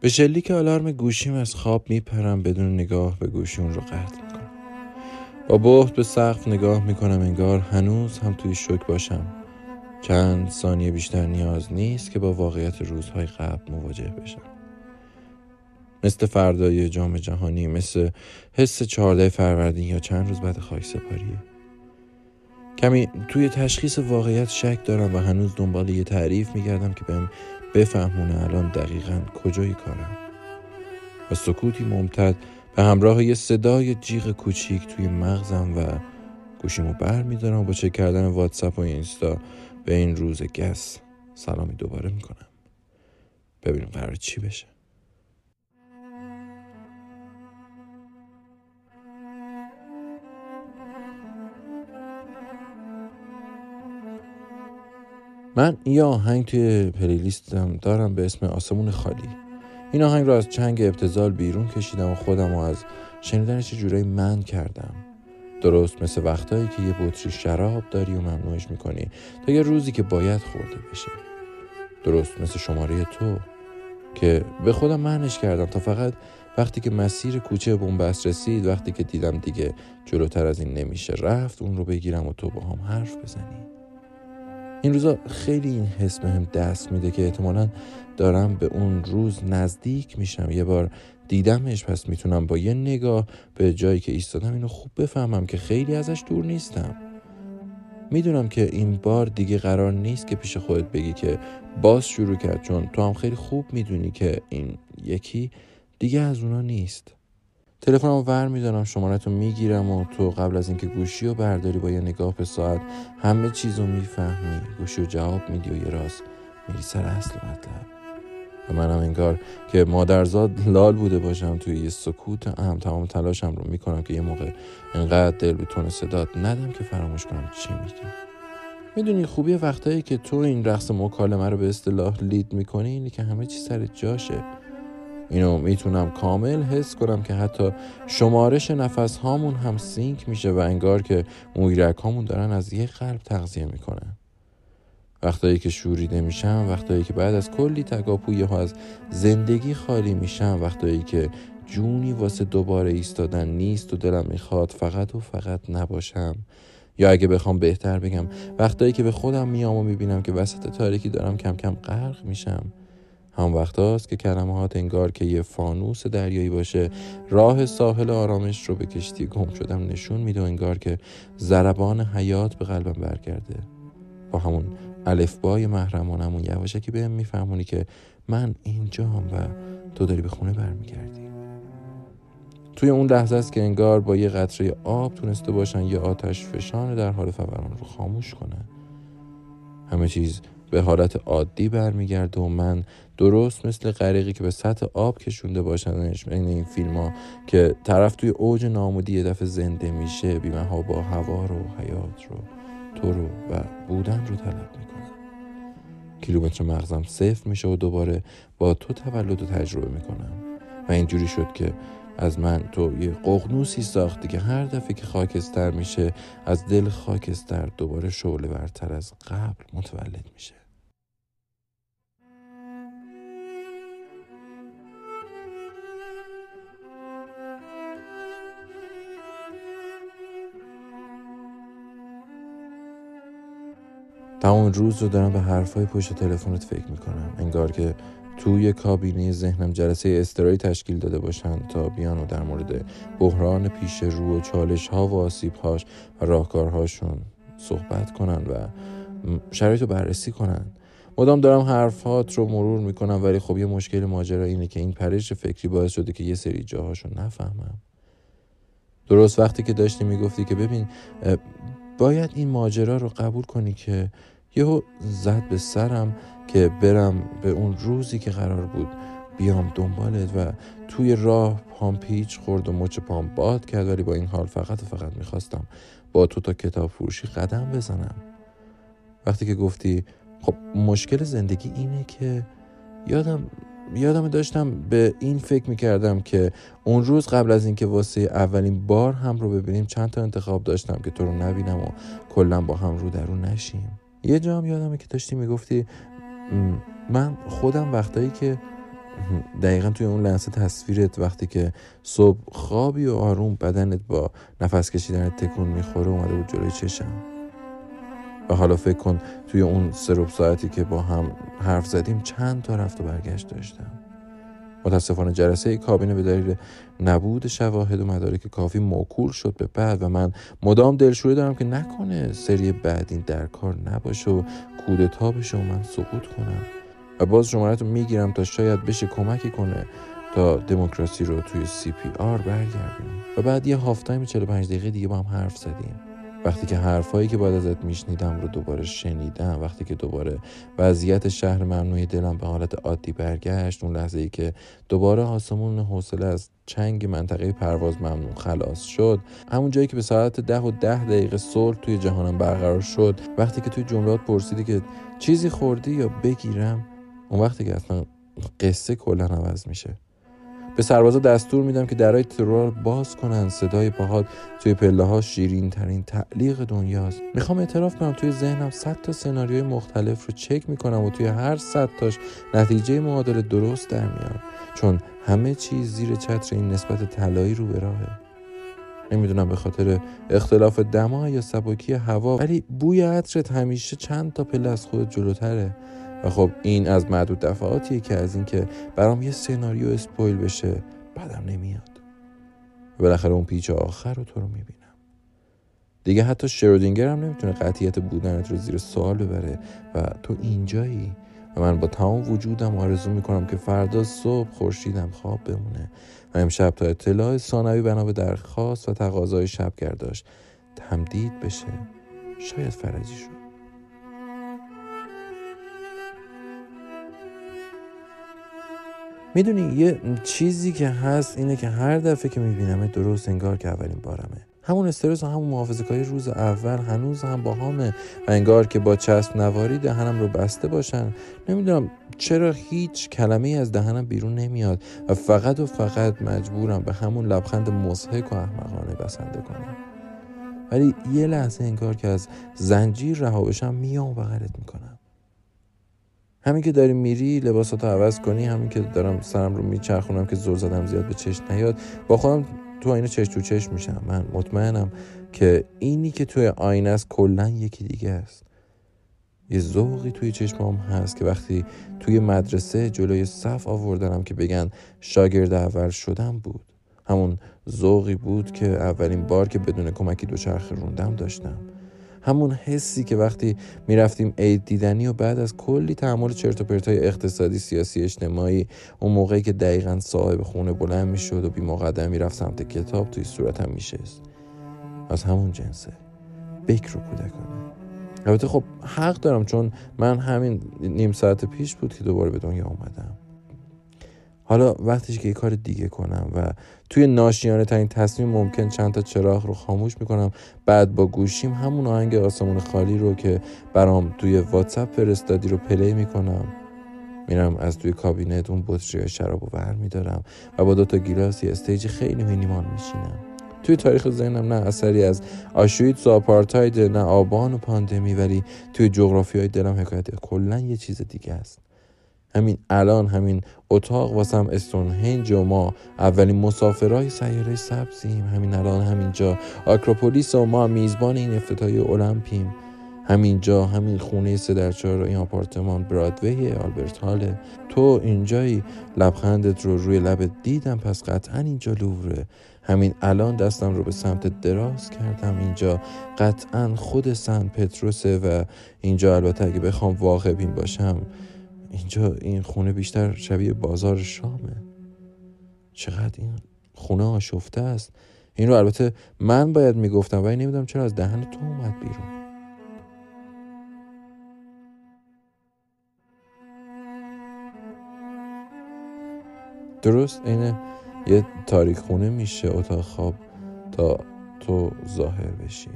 به شلیک آلارم گوشیم از خواب میپرم بدون نگاه به گوشیون رو قطع می‌کنم. با بحت به سقف نگاه می‌کنم انگار هنوز هم توی شک باشم. چند ثانیه بیشتر نیاز نیست که با واقعیت روزهای قبل مواجه بشم. مثل فردای جام جهانی مثل حس چهارده فروردین یا چند روز بعد خاک سپاریه کمی توی تشخیص واقعیت شک دارم و هنوز دنبال یه تعریف میگردم که بهم بفهمونه الان دقیقا کجای کارم. و سکوتی ممتد به همراه یه صدای جیغ کوچیک توی مغزم و گوشیمو بر میدارم و با چک کردن واتساپ و اینستا به این روز گس سلامی دوباره می‌کنم. ببینیم قرار چی بشه. من یه آهنگ توی پلیلیستم دارم به اسم آسمون خالی. این آهنگ رو از چنگ ابتزال بیرون کشیدم و خودم رو از شنیدنش جورایی من کردم. درست مثل وقتایی که یه بطری شراب داری و ممنوعش می‌کنی تا یه روزی که باید خورده بشه. درست مثل شماره تو که به خودم معنش کردم تا فقط وقتی که مسیر کوچه بنبست رسید وقتی که دیدم دیگه جلوتر از این نمیشه رفت اون رو بگیرم و تو با هم حرف بزنی. این روزا خیلی این حس بهم دست میده که احتمالا دارم به اون روز نزدیک میشم. یه بار دیدمش پس می‌تونم با یه نگاه به جایی که ایستادم اینو خوب بفهمم که خیلی ازش دور نیستم. می‌دونم که این بار دیگه قرار نیست که پیش خودت بگی که باز شروع کرد چون تو هم خیلی خوب می‌دونی که این یکی دیگه از اونا نیست. تلفنمو ور میدارم شماره تو می‌گیرم و تو قبل از اینکه گوشی رو برداری با یه نگاه به ساعت همه چیز رو می‌فهمی. گوشی رو جواب میدی و یه راست میری سر اصل مطلب. و منم انگار که مادرزاد لال بوده باشم توی یه سکوت هم. تمام تلاشم رو می‌کنم که یه موقع انقدر دل به تون صدات ندم که فراموش کنم چی میگی. می‌دونی خوبی وقتایی که تو این رقص مکالمه رو به اصطلاح لید می‌کنی اینه که همه چی سر جاشه. اینو می‌تونم کامل حس کنم که حتی شمارش نفس هامون هم سینک میشه و انگار که مویرک هامون دارن از یه قلب تغذیه می‌کنن وقتایی که شوریده میشم وقتایی که بعد از کلی تکاپویه ها از زندگی خالی میشم وقتایی که جونی واسه دوباره ایستادن نیست و دلم می‌خواد فقط و فقط نباشم. یا اگه بخوام بهتر بگم وقتایی که به خودم میام و می‌بینم که وسط تاریکی دارم کم کم غرق میشم. هم وقت هاست که کلمات انگار که یه فانوس دریایی باشه. راه ساحل آرامش رو به کشتی گم شدم نشون میده انگار که ضربان حیات به قلبم برگرده. با همون الفبای محرمانمون یواشه که بهم میفهمونی که من اینجام و تو داری به خونه برمیگردی. توی اون لحظه است که انگار با یه قطره آب تونسته باشن یه آتش فشان در حال فوران رو خاموش کنن. همه چیز به حالت عادی برمیگرده و من درست مثل غریقی که به سطح آب کشونده باشنش این این فیلم ها که طرف توی اوج نامودی یه دفعه زنده میشه بیمه با هوا رو حیات رو تو رو و بودن رو طلب می‌کنه. کیلومتر مغزم صفر میشه و دوباره با تو تولد رو تجربه می‌کنم. و اینجوری شد که از من تو یه قغنوسی ساختی که هر دفعه که خاکستر میشه از دل خاکستر دوباره شعله برتر از قبل متولد میشه. تمام روز رو دارم به حرفای پشت تلفنت فکر می‌کنم. انگار که توی کابینه ذهنم جلسه استرایی تشکیل داده باشن تا بیان و در مورد بحران پیش رو و چالش ها و آسیب هاش و راهکارهاشون صحبت کنن و شرایط رو بررسی کنن مدام دارم حرفات رو مرور می‌کنم ولی خب یه مشکل ماجرا اینه که این پرش فکری باعث شده که یه سری جاهاشو نفهمم. درست وقتی که داشتی می‌گفتی که ببین باید این ماجرا رو قبول کنی که یهو زد به سرم که برم به اون روزی که قرار بود بیام دنبالت و توی راه پام پیچ خورد و مچ پام باد کرد ولی با این حال فقط و فقط می‌خواستم با تو تا کتاب فروشی قدم بزنم. وقتی که گفتی خب مشکل زندگی اینه که یادم یادم داشتم به این فکر می‌کردم که اون روز قبل از اینکه واسه اولین بار هم رو ببینیم چند تا انتخاب داشتم که تو رو نبینم و کلا با هم رو در رو نشیم. یه جام یادمه که داشتی می‌گفتی من خودم وقتایی که دقیقا توی اون لحظه تصویرت وقتی که صبح خوابی و آروم بدنت با نفس کشیدن تکون می‌خوره اومده بود جلوی چشم. و حالا فکر کن توی اون سروب ساعتی که با هم حرف زدیم چند تا رفت و برگشت داشتم. متاسفانه جلسه کابینه به دلیل نبود شواهد و مدارک کافی موکول شد به بعد و من مدام دلشوره دارم که نکنه سری بعد این در کار نباشه و کودتا بشه و من سقوط کنم. و باز شمارت رو می‌گیرم تا شاید بشه کمکی کنه تا دموکراسی رو توی CPR برگردیم. و بعد یه half time 45 دقیقه دیگه با هم حرف زدیم. وقتی که حرفایی که باید ازت میشنیدم رو دوباره شنیدم وقتی که دوباره وضعیت شهر ممنوعی دلم به حالت عادی برگشت اون لحظه ای که دوباره آسمون حوصله از چنگ منطقه پرواز ممنوع خلاص شد همون جایی که به ساعت ده و ده دقیقه صلح توی جهانم برقرار شد وقتی که توی جملات پرسیدی که چیزی خوردی یا بگیرم اون وقتی که اصلا قصه کلا عوض میشه. به سربازا دستور میدم که درای ترور باز کنن. صدای پاهات توی پله ها شیرین ترین تعلیق دنیاست. می‌خوام اعتراف کنم توی ذهنم صد تا سناریوی مختلف رو چک می‌کنم و توی هر صد تاش نتیجه معادل درست در میاد چون همه چیز زیر چتر این نسبت طلایی رو به راهه. نمی‌دونم به خاطر اختلاف دما یا سبکی هوا ولی بوی عطرت همیشه چند تا پله از خود جلوتره. و خب این از معدود دفعاتیه که از اینکه برام یه سناریو اسپویل بشه بعدم نمیاد. بالاخره اون پیچ آخر رو تو رو می‌بینم. دیگه حتی شرودینگر هم نمی‌تونه قطیت بودنت رو زیر سوال ببره. و تو اینجایی و من با تمام وجودم آرزو می‌کنم که فردا صبح خورشیدم خواب بمونه. و امشب تا اطلاع ثانوی بنا به درخواست و تقاضای شبگرداش تمدید بشه. شاید فرجی شد. می‌دونی یه چیزی که هست اینه که هر دفعه که می‌بینم درست انگار که اولین بارمه. همون استرس و همون محافظه روز اول هنوز هم با همه و انگار که با چسب نواری دهنم رو بسته باشن. نمی‌دونم چرا هیچ کلمه از دهنم بیرون نمیاد و فقط و فقط مجبورم به همون لبخند مضحک و احمقانه بسنده کنم. ولی یه لحظه انگار که از زنجیر رها بشم میام بغلت می‌کنم. همین که داری میری لباساتو عوض کنی همین که دارم سرم رو میچرخونم که زور زدم زیاد به چشم نیاد با خودم تو اینو چش تو چشم میشم. من مطمئنم که اینی که توی آینه است کلا یکی دیگه است. یه ذوقی توی چشمام هست که وقتی توی مدرسه جلوی صف آوردنم که بگن شاگرد اول شدم بود. همون ذوقی بود که اولین بار که بدون کمکی دوچرخه روندم داشتم. همون حسی که وقتی می‌رفتیم عید دیدنی و بعد از کلی تحمل چرت و پرتای اقتصادی سیاسی اجتماعی اون موقعی که دقیقا صاحب خونه بلند می‌شد و بی مقدم می‌رفت سمت کتاب توی صورتم میشست. از همون جنسه. بکر رو کودکانه البته خب حق دارم چون من همین نیم ساعت پیش بود که دوباره به دنیا اومدم. حالا وقتش که یه کار دیگه کنم و توی ناشیانه ترین تصمیم ممکن چند تا چراغ رو خاموش می‌کنم. بعد با گوشیم همون آهنگ آسمون خالی رو که برام توی واتساپ فرستادی رو پلی می‌کنم. میرم از توی کابینت اون بطری شراب و ور میدارم و با دوتا گیلاس یه stage خیلی مینیمال میشینم توی تاریخ ذهنم نه اثری از آشویتس و آپارتاید نه آبان و پاندمی ولی توی جغرافی های دلم حکایت کلا یه چیز دیگه است. همین الان همین اتاق واسم استونهنج و ما اولین مسافرهای سیاره سبزیم. همین الان همینجا. آکروپولیس و ما میزبان این افتتاحیه المپیکیم همینجا همین خونه سه در چهار این آپارتمان برادوی آلبرت هاله تو اینجایی لبخندت رو روی لبت دیدم پس قطعا اینجا لووره. همین الان دستم رو به سمت دراز کردم. اینجا قطعا خود سن پتروسه و اینجا البته اگه بخوام واقع بین باشم اینجا این خونه بیشتر شبیه بازار شامه. چقدر این خونه آشفته است. این رو البته من باید می‌گفتم ولی نمی‌دونم چرا از دهن تو اومد بیرون. درست اینه. یه تاریک خونه میشه. اتاق خواب تا تو ظاهر بشی.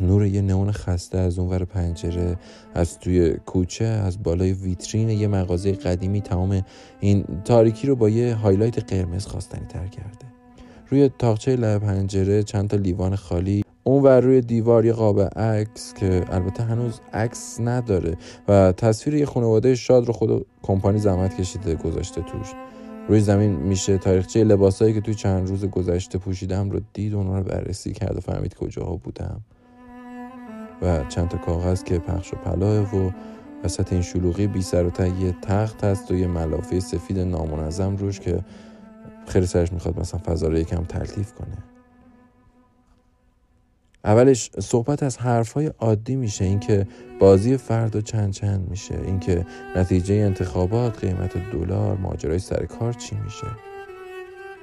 نور یه نئون خسته از اونور پنجره از توی کوچه از بالای ویترین یه مغازه قدیمی تمام این تاریکی رو با یه highlight قرمز خواستنی تر کرده. روی تاقچه لب پنجره چند تا لیوان خالی اون ور روی دیوار یه قاب عکس که البته هنوز عکس نداره و تصویر یه خانواده شاد رو خود کمپانی زحمت کشیده گذاشته توش. روی زمین میشه تاریخچه لباسایی که توی چند روز گذشته پوشیدم رو دید اونها رو بررسی کرد و فهمید کجاها بودم. و چند تا کاغذ که پخش و پلاهه و وسط این شلوغی بی سر و یه تخت هست و یه ملافه سفید نامنظم روش که خیلی سرش می‌خواد مثلا فضا رو یکم تلطیف کنه. اولش صحبت از حرفهای عادی میشه اینکه بازی فردا چند چند میشه اینکه نتیجه انتخابات قیمت دلار ماجرای سر کار چی میشه.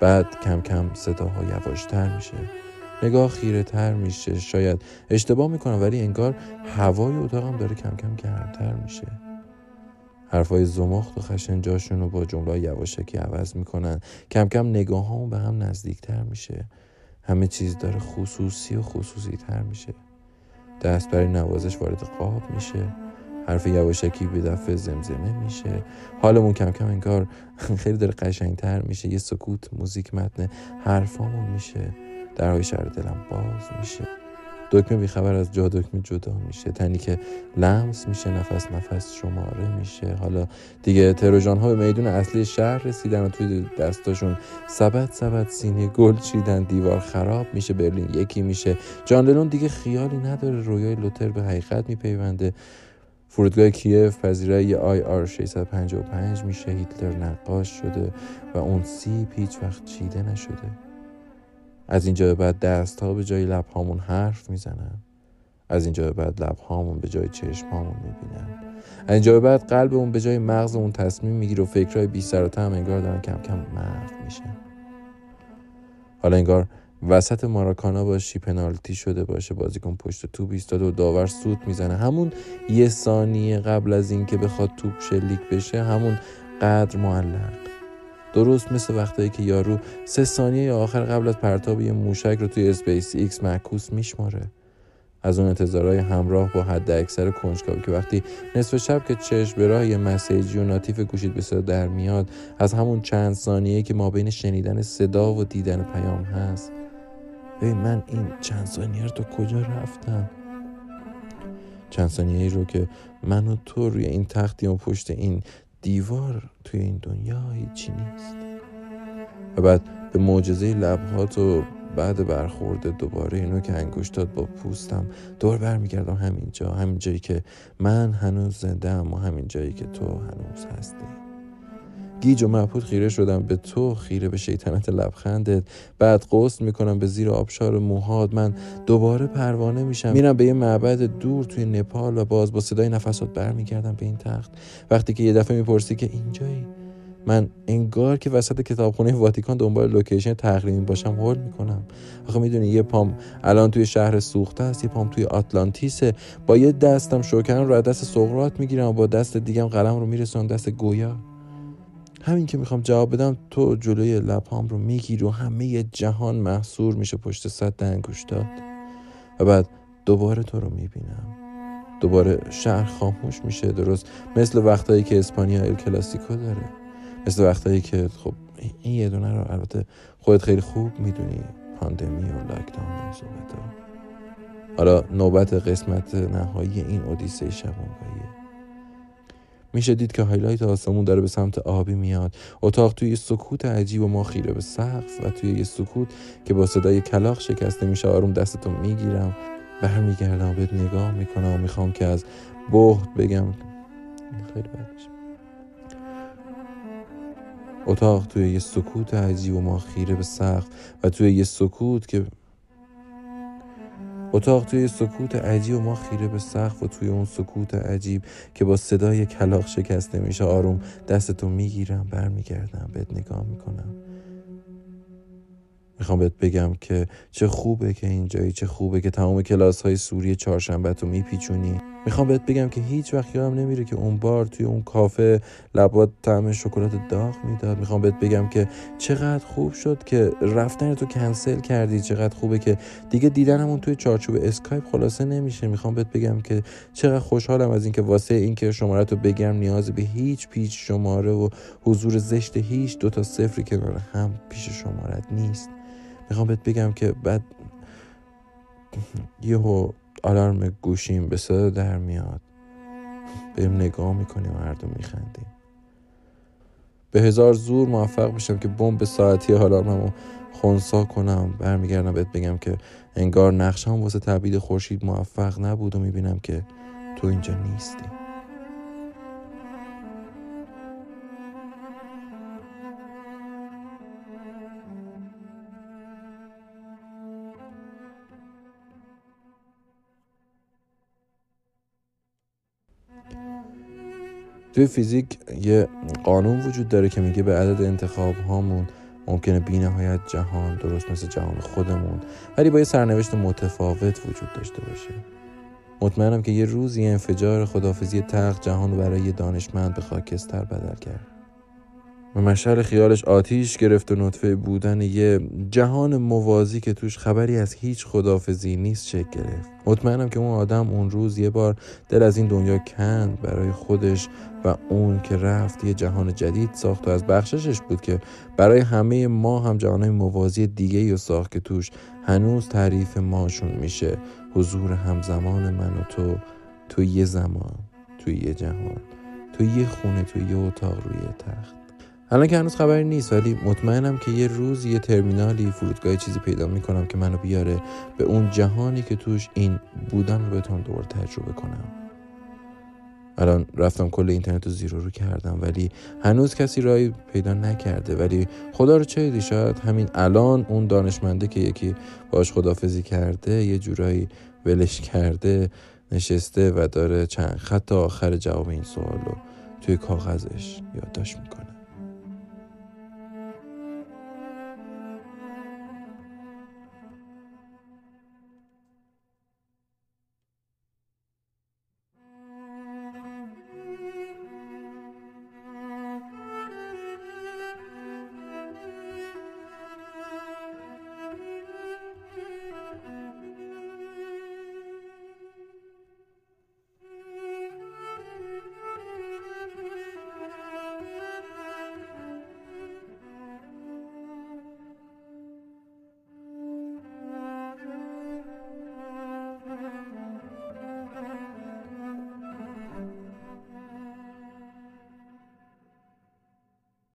بعد کم کم صداها یواشتر میشه. نگاه خیره تر میشه. شاید اشتباه می‌کنم ولی انگار هوای اتاقم داره کم کم گرمتر میشه. حرفای زمخت و خشن جاشون رو با جمله یواشکی عوض می‌کنن. کم کم نگاه به هم نزدیکتر میشه. همه چیز داره خصوصی و خصوصی تر میشه. دست برای نوازش وارد قاب میشه. حرف یواشکی به دفعه زمزمه میشه. حالمون کم کم انگار خیلی داره قشنگتر میشه. یه سکوت موزیک متن حرفامون میشه. درهای شهر دلم باز میشه. دکمه بیخبر از جا دکمه جدا میشه. تنی که لمس میشه نفس نفس شماره میشه. حالا دیگه تروژان ها به میدون اصلی شهر رسیدن و توی دستاشون سبت سبت سینه گل چیدن. دیوار خراب میشه برلین یکی میشه. جان دیگه خیالی نداره. رویای لوتر به حقیقت میپیونده. فرودگاه کیف پذیرای آی آر 655 میشه. هیتلر نقاش شده و اون سی هیچ وقت چیده نشده. از اینجا به بعد دست ها به جای لب هامون حرف می‌زنن. از اینجا به بعد لب هامون به جای چشم هامون می‌بینن. از اینجا به بعد قلبمون به جای مغزمون تصمیم می‌گیره و فکرهای بی سر و تم انگار دارن کم کم محو میشن. حالا انگار وسط ماراکانا باشی پنالتی شده باشه بازیکن پشت توپ ایستاده و داور سوت می‌زنه. همون یه ثانیه قبل از اینکه بخواد توپ شلیک بشه همون قدر معلق. درست مثل وقتایی که یارو سه ثانیه آخر قبل از پرتاب یه موشک رو توی اسپیس ایکس معکوس میشماره. از اون انتظارهای همراه با حد اکثر کنجکاوی که وقتی نصف شب که چشم به راه یه message ی و notif گوشیت به صدا در میاد از همون چند ثانیه که ما بین شنیدن صدا و دیدن پیام هست. ببین من این چند ثانیه رو تو کجا رفتم؟ چند ثانیه ای رو که من و تو روی این تختی و پشت این دیوار توی این دنیا هیچی نیست. و بعد به معجزه لبهات و بعد برخورده دوباره اینو که انگشتات با پوستم دور برمیگردم همین جا همین جایی که من هنوز زنده و همین جایی که تو هنوز هستی. گیج و مبهوت خیره شدم به تو خیره به شیطنت لبخندت. بعد قصد می‌کنم به زیر آبشار موهاد من دوباره پروانه میشم. میرم به یه معبد دور توی نپال و باز با صدای نفسات برمیگردم به این تخت. وقتی که یه دفعه می‌پرسی که اینجایی من انگار که وسط کتابخونه واتیکان دنبال لوکیشن تقریمی باشم هول می‌کنم. آخه می‌دونی یه پام الان توی شهر سوخته است یه پام توی آتلانتیسه. با یه دستم شوکن رو از دست سقراط می‌گیرم و با دست دیگم قلم رو میرسونم دست گویا. همین که می‌خوام جواب بدم تو جلوی لبهام رو می‌گیری و همه جهان محصور میشه پشت صد انگشتات و بعد دوباره تو رو می‌بینم. دوباره شهر خاموش میشه درست. مثل وقتایی که اسپانیا ال کلاسیکو داره. مثل وقتایی که خب این یه دونه رو البته خودت خیلی خوب می‌دونی پاندمی و lockdown و صحبت حالا نوبت قسمت نهایی این اودیسه شبانگاهیه. میشه دید که highlight آسمون داره به سمت آبی میاد. اتاق توی سکوت عجیب و ما خیره به سقف و توی یه سکوت که با صدای کلاق شکسته میشه آروم دستتو می‌گیرم برمیگردم بهت نگاه می‌کنم و می‌خوام که از بهت بگم خیلی بد اتاق توی یه سکوت عجیب و ما خیره به سقف و توی یه سکوت که اتاق توی سکوت عجیب و ما خیره به سقف و توی اون سکوت عجیب که با صدای کلاق شکسته میشه آروم دستتو می‌گیرم برمیگردم بهت نگاه می‌کنم. می‌خوام بهت بگم که چه خوبه که اینجایی چه خوبه که تمام کلاس های سوری چهارشنبه تو میپیچونی. می‌خوام بهت بگم که هیچ وقت یادم نمیره که اون بار توی اون کافه لبات طعم شکلات داغ می‌داد. می‌خوام بهت بگم که چقدر خوب شد که رفتن تو کنسل کردی. چقدر خوبه که دیگه دیدنمون توی چارچوب اسکایپ خلاصه نمیشه. می‌خوام بهت بگم که چقدر خوشحالم از اینکه واسه اینکه شماره تو بگم نیاز به هیچ پیچ شماره و حضور زشت هیچ دو تا صفری کنار هم پیش شمارت نیست. می‌خوام بهت بگم که بعد یهو آلارم گوشیم به صدا در میاد. بهم نگاه می‌کنیم و هر میخندیم به هزار زور موفق میشم که بمب ساعتی آلارممو خونسا کنم. برمیگردم بهت بگم که انگار نقشم واسه تبدیل خورشید موفق نبود و می‌بینم که تو اینجا نیستی. توی فیزیک یه قانون وجود داره که میگه به عدد انتخاب هامون ممکنه بی نهایت جهان درست مثل جهان خودمون. ولی با یه سرنوشت متفاوت وجود داشته باشه. مطمئنم که یه روزی انفجار خدافزی تخت جهان برای دانشمند به خاکستر بدل کرد. و مشعل خیالش آتیش گرفت و نطفه بودن یه جهان موازی که توش خبری از هیچ خدافزی نیست چک گرفت. مطمئنم که اون آدم اون روز یه بار دل از این دنیا کند برای خودش و اون که رفت یه جهان جدید ساخت و از بخششش بود که برای همه ما هم جهانهای موازی دیگه و ساخت که توش هنوز تعریف ماشون میشه. حضور همزمان من و تو تو یه زمان تو یه جهان تو یه خونه تو یه اتاق روی تخت. الان که هنوز خبری نیست ولی مطمئنم که یه روز یه ترمینالی فرودگاه چیزی پیدا می‌کنم که منو بیاره به اون جهانی که توش این بودن رو بتونم دوباره تجربه کنم. الان رفتم کل اینترنت رو زیرو رو کردم ولی هنوز کسی رای پیدا نکرده. ولی خدا رو چه شاید همین الان اون دانشمنده که یکی باش خدافزی کرده یه جورایی ولش کرده نشسته و داره چند خط آخر جواب این سوال رو توی کاغذش یادداشت می‌کنه.